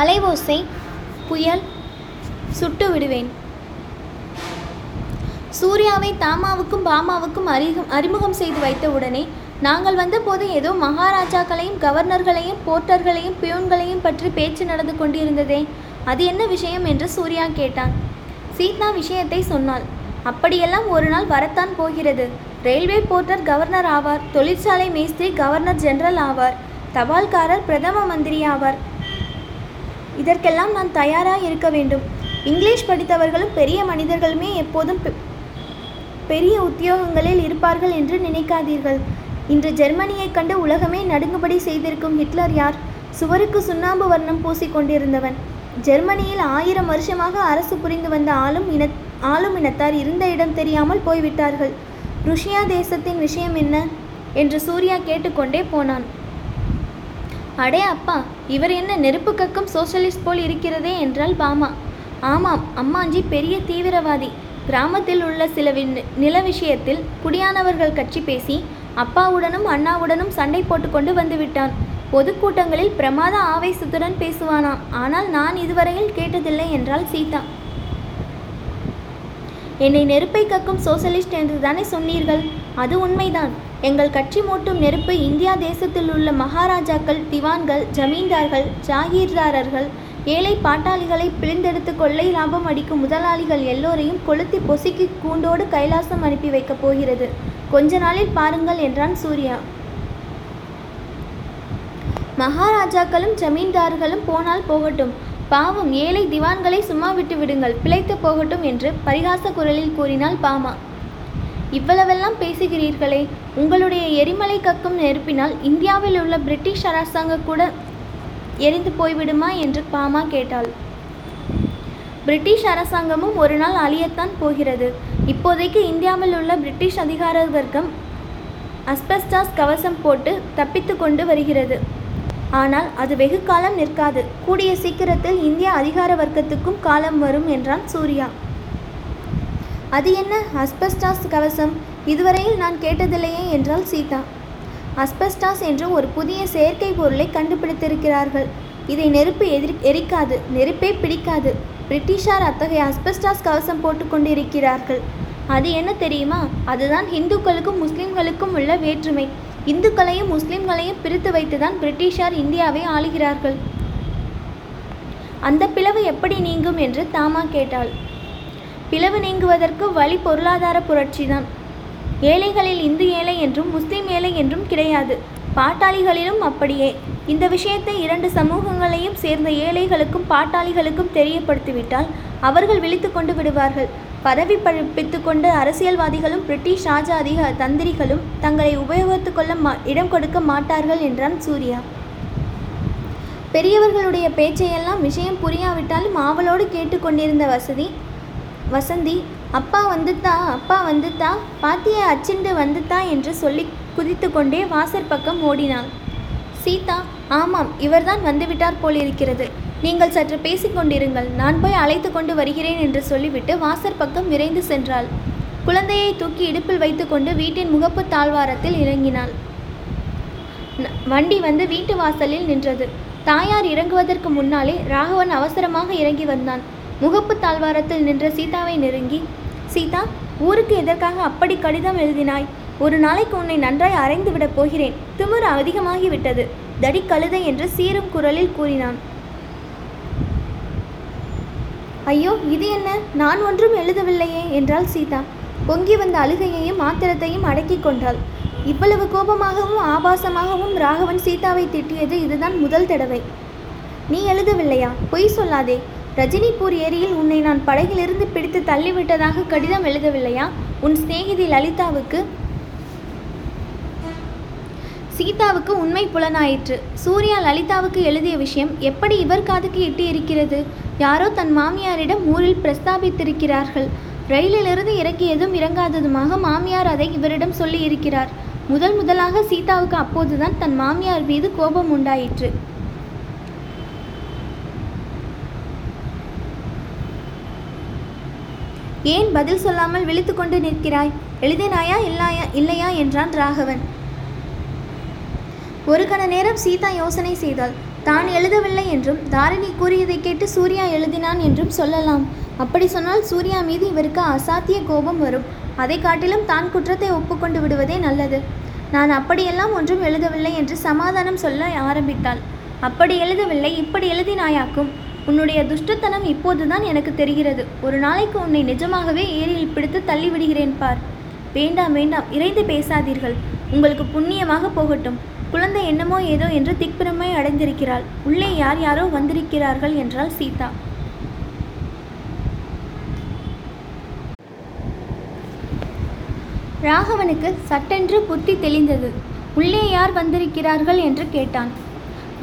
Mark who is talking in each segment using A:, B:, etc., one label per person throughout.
A: அலைவோசை புயல் சுட்டு விடுவேன். சூர்யாவை தாமாவுக்கும் பாமாவுக்கும் அறிமுகம் அறிமுகம் செய்து வைத்த உடனே நாங்கள் வந்தபோது ஏதோ மகாராஜாக்களையும் கவர்னர்களையும் போர்ட்டர்களையும் பியூன்களையும் பற்றி பேச்சு நடந்து கொண்டிருந்ததே. அது என்ன விஷயம் என்று சூர்யா கேட்டான். சீதா விஷயத்தை சொன்னாள். அப்படியெல்லாம் ஒரு நாள் வரத்தான் போகிறது. ரயில்வே போர்ட்டர் கவர்னர் ஆவார். தொழிற்சாலை மேஸ்திரி கவர்னர் ஜெனரல் ஆவார். தபால்காரர் பிரதம மந்திரி ஆவார். இதற்கெல்லாம் நான் தயாராக இருக்க வேண்டும். இங்கிலீஷ் படித்தவர்களும் பெரிய மனிதர்களுமே எப்போதும் பெ- பெரிய உத்தியோகங்களில் இருப்பார்கள் என்று நினைக்காதீர்கள். இன்று ஜெர்மனியைக் கண்டு உலகமே நடுங்குபடி செய்திருக்கும் ஹிட்லர் யார்? சுவருக்கு சுண்ணாம்பு வர்ணம் பூசிக்கொண்டிருந்தவன் ஜெர்மனியில் ஆயிரம் வருஷமாக அரசு புரிந்து வந்த ஆளும் இன ஆளும் இனத்தார் இருந்த இடம் தெரியாமல் போய்விட்டார்கள். ருஷ்யா தேசத்தின் விஷயம் என்ன? என்று சூர்யா கேட்டுக்கொண்டே போனான். அடே அப்பா இவர் என்ன நெருப்பு கக்கும் சோஷலிஸ்ட் போல் இருக்கிறதே என்றால் பாமா. ஆமாம் அம்மாஞ்சி பெரிய தீவிரவாதி. கிராமத்தில் உள்ள சில வி- நில விஷயத்தில் குடியானவர்கள் கட்சி பேசி அப்பாவுடனும் அண்ணாவுடனும் சண்டை போட்டுக்கொண்டு வந்துவிட்டான் பொதுக்கூட்டங்களில் பிரமாத ஆவேசத்துடன் பேசுவானாம். ஆனால் நான் இதுவரையில் கேட்டதில்லை என்றாள் சீதா. என்னை நெருப்பை கக்கும் சோசலிஸ்ட் என்று தானே சொன்னீர்கள்? அது உண்மைதான். எங்கள் கட்சி மூட்டும் நெருப்பு இந்தியா தேசத்தில் உள்ள மகாராஜாக்கள் திவான்கள் ஜமீன்தார்கள் ஜாகீர்தாரர்கள் ஏழை பாட்டாளிகளை பிழிந்தெடுத்து கொள்ளை லாபம் அடிக்கும் முதலாளிகள் எல்லோரையும் கொளுத்தி பொசுக்கி கூண்டோடு கைலாசம் அனுப்பி வைக்கப் போகிறது. கொஞ்ச நாளில் பாருங்கள் என்றான் சூர்யா. மகாராஜாக்களும் ஜமீன்தார்களும் போனால் போகட்டும். பாவம் ஏழை திவான்களை சும்மா விட்டு விடுங்கள் பிழைத்து போகட்டும் என்று பரிகாச குரலில் கூறினாள் பாமா. இவ்வளவெல்லாம் பேசுகிறீர்களே உங்களுடைய எரிமலை கக்கும் நெருப்பினால் இந்தியாவில் உள்ள பிரிட்டிஷ் அரசாங்கம் கூட எரிந்து போய்விடுமா என்று பாமா கேட்டாள். பிரிட்டிஷ் அரசாங்கமும் ஒரு நாள் அழியத்தான் போகிறது. இப்போதைக்கு இந்தியாவில் உள்ள பிரிட்டிஷ் அதிகார வர்க்கம் அஸ்பெஸ்டாஸ் கவசம் போட்டு தப்பித்து கொண்டு வருகிறது. ஆனால் அது வெகு காலம் நிற்காது. கூடிய சீக்கிரத்தில் இந்திய அதிகார வர்க்கத்துக்கும் காலம் வரும் என்றான் சூர்யா. அது என்ன? அஸ்பெஸ்டாஸ் கவசம். இதுவரையில் நான் கேட்டதில்லையே என்றாள் சீதா. அஸ்பெஸ்டாஸ் என்று ஒரு புதிய செயற்கை பொருளை கண்டுபிடித்திருக்கிறார்கள். இதை நெருப்பு எதிர் எரிக்காது. நெருப்பே பிடிக்காது. பிரிட்டிஷார் அத்தகைய அஸ்பெஸ்டாஸ் கவசம் போட்டுக்கொண்டிருக்கிறார்கள் அது என்ன தெரியுமா? அதுதான் இந்துக்களுக்கும் முஸ்லிம்களுக்கும் உள்ள வேற்றுமை. இந்துக்களையும் முஸ்லிம்களையும் பிரித்து வைத்துதான் பிரிட்டிஷார் இந்தியாவை ஆளுகிறார்கள். அந்த பிளவு எப்படி நீங்கும் என்று தாமா கேட்டாள். பிளவு நீங்குவதற்கு வழி பொருளாதார புரட்சிதான். ஏழைகளில் இந்து ஏழை என்றும் முஸ்லீம் ஏழை என்றும் கிடையாது. பாட்டாளிகளிலும் அப்படியே. இந்த விஷயத்தை இரண்டு சமூகங்களையும் சேர்ந்த ஏழைகளுக்கும் பாட்டாளிகளுக்கும் தெரியப்படுத்திவிட்டால் அவர்கள் விழித்து கொண்டு விடுவார்கள். பதவி பழிப்பித்து கொண்டு அரசியல்வாதிகளும் பிரிட்டிஷ் ராஜ அதிக தந்திரிகளும் தங்களை உபயோகித்துக் கொள்ள மா இடம் கொடுக்க மாட்டார்கள் என்றான் சூர்யா. பெரியவர்களுடைய பேச்சையெல்லாம் விஷயம் புரியாவிட்டாலும் ஆவலோடு கேட்டுக்கொண்டிருந்த வசதி வசந்தி அப்பா வந்துத்தா அப்பா வந்துட்டா? பாத்தியை அச்சிண்டு வந்துத்தா என்று சொல்லி குதித்து கொண்டே வாசற் பக்கம் ஓடினாள். சீதா ஆமாம் இவர்தான் வந்துவிட்டார் போலிருக்கிறது. நீங்கள் சற்று பேசிக்கொண்டிருங்கள் நான் போய் அழைத்து கொண்டு வருகிறேன் என்று சொல்லிவிட்டு வாசற் பக்கம் விரைந்து சென்றாள். குழந்தையை தூக்கி இடுப்பில் வைத்துக்கொண்டு வீட்டின் முகப்பு தாழ்வாரத்தில் இறங்கினாள். ந- வண்டி வந்து வீட்டு வாசலில் நின்றது. தாயார் இறங்குவதற்கு முன்னாலே ராகவன் அவசரமாக இறங்கி வந்தான். முகப்பு தாழ்வாரத்தில் நின்ற சீதாவை நெருங்கி சீதா ஊருக்கு எதற்காக அப்படி கடிதம் எழுதினாய்? ஒரு நாளைக்கு உன்னை நன்றாய் அரைந்து விடப் போகிறேன். திமிர் அதிகமாகிவிட்டது. தடி கழுதை என்று சீரும் குரலில் கூறினான். ஐயோ இது என்ன? நான் ஒன்றும் எழுதவில்லையே என்றாள் சீதா. பொங்கி வந்த அழுகையையும் ஆத்திரத்தையும் அடக்கிக் கொண்டாள். இவ்வளவு கோபமாகவும் ஆபாசமாகவும் ராகவன் சீதாவை திட்டியது இதுதான் முதல் தடவை. நீ எழுதவில்லையா? பொய் சொல்லாதே. ரஜினிபூர் ஏரியில் உன்னை நான் படகிலிருந்து பிடித்து தள்ளிவிட்டதாக கடிதம் எழுதவில்லையா? உன் சிநேகிதி லலிதாவுக்கு சீதாவுக்கு உண்மை புலனாயிற்று. சூர்யா லலிதாவுக்கு எழுதிய விஷயம் எப்படி இவர் காதுக்கு எட்டி இருக்கிறது யாரோ தன் மாமியாரிடம் ஊரில் பிரஸ்தாபித்திருக்கிறார்கள். ரயிலிலிருந்து இறக்கியதும் இறங்காததுமாக மாமியார் அதை இவரிடம் சொல்லி இருக்கிறார் முதல் முதலாக சீதாவுக்கு அப்போதுதான் தன் மாமியார் மீது கோபம் உண்டாயிற்று. ஏன் பதில் சொல்லாமல் விழித்துக்கொண்டு நிற்கிறாய்? எழுதினாயா இல்லையா இல்லையா என்றான் ராகவன். ஒரு கண நேரம் சீதா யோசனை செய்தாள். தான் எழுதவில்லை என்றும் தாரிணி கூறியதை கேட்டு சூர்யா எழுதினான் என்றும் சொல்லலாம். அப்படி சொன்னால் சூர்யா மீது இவருக்கு அசாத்திய கோபம் வரும். அதை காட்டிலும் தான் குற்றத்தை ஒப்புக்கொண்டு விடுவதே நல்லது. நான் அப்படியெல்லாம் ஒன்றும் எழுதவில்லை என்று சமாதானம் சொல்ல ஆரம்பித்தாள். அப்படி எழுதவில்லை இப்படி எழுதினாயாக்கும்? உன்னுடைய துஷ்டத்தனம் இப்போதுதான் எனக்கு தெரிகிறது. ஒரு நாளைக்கு உன்னை நிஜமாகவே ஏரியில் பிடித்து தள்ளிவிடுகிறேன் பார். வேண்டாம் வேண்டாம் இறைந்து பேசாதீர்கள். உங்களுக்கு புண்ணியமாக போகட்டும். குழந்தை என்னமோ ஏதோ என்று திக்பிரமை அடைந்திருக்கிறாள். உள்ளே யார் யாரோ வந்திருக்கிறார்கள் என்றாள் சீதா. ராகவனுக்கு சட்டென்று புத்தி தெளிந்தது. உள்ளே யார் வந்திருக்கிறார்கள் என்று கேட்டான்.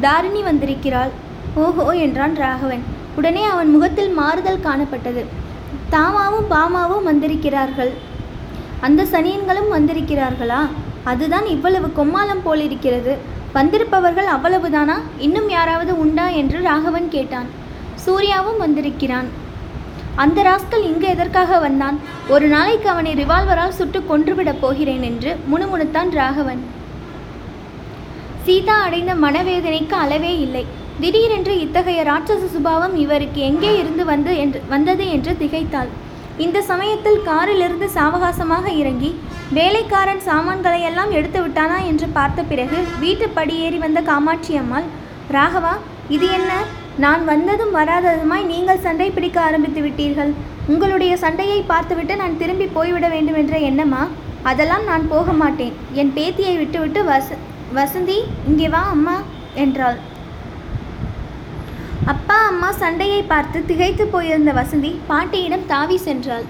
A: தாரிணி வந்திருக்கிறாள். ஓஹோ என்றான் ராகவன். உடனே அவன் முகத்தில் மாறுதல் காணப்பட்டது. தாமாவும் பாமாவும் வந்திருக்கிறார்கள். அந்த சனியன்களும் வந்திருக்கிறார்களா? அதுதான் இவ்வளவு கொம்மாளம் போலிருக்கிறது. வந்திருப்பவர்கள் அவ்வளவுதானா? இன்னும் யாராவது உண்டா என்று ராகவன் கேட்டான். சூர்யாவும் வந்திருக்கிறான். அந்த ராஸ்கல் இங்கு எதற்காக வந்தான்? ஒரு நாளைக்கு அவனை ரிவால்வரால் சுட்டு கொன்றுவிடப் போகிறேன் என்று முணுமுணுத்தான் ராகவன். சீதா அடைந்த மனவேதனைக்கு அளவே இல்லை. திடீரென்று இத்தகைய ராட்சச சுபாவம் இவருக்கு எங்கே இருந்து வந்து என்று வந்தது என்று திகைத்தாள். இந்த சமயத்தில் காரிலிருந்து சாவகாசமாக இறங்கி வேலைக்காரன் சாமான்களையெல்லாம் எடுத்து விட்டானா என்று பார்த்த பிறகு வீட்டு படியேறி வந்த காமாட்சி அம்மாள் ராகவா இது என்ன? நான் வந்ததும் வராததுமாய் நீங்கள் சண்டை பிடிக்க ஆரம்பித்து விட்டீர்கள். உங்களுடைய சண்டையை பார்த்துவிட்டு நான் திரும்பி போய்விட வேண்டும் என்ற எண்ணமா? அதெல்லாம் நான் போக மாட்டேன். என் பேத்தியை விட்டுவிட்டு வச வசந்தி இங்கே வா அம்மா என்றாள். அப்பா அம்மா சண்டையை பார்த்து திகைத்து போயிருந்த வசந்தி பாட்டியிடம் தாவி சென்றாள்.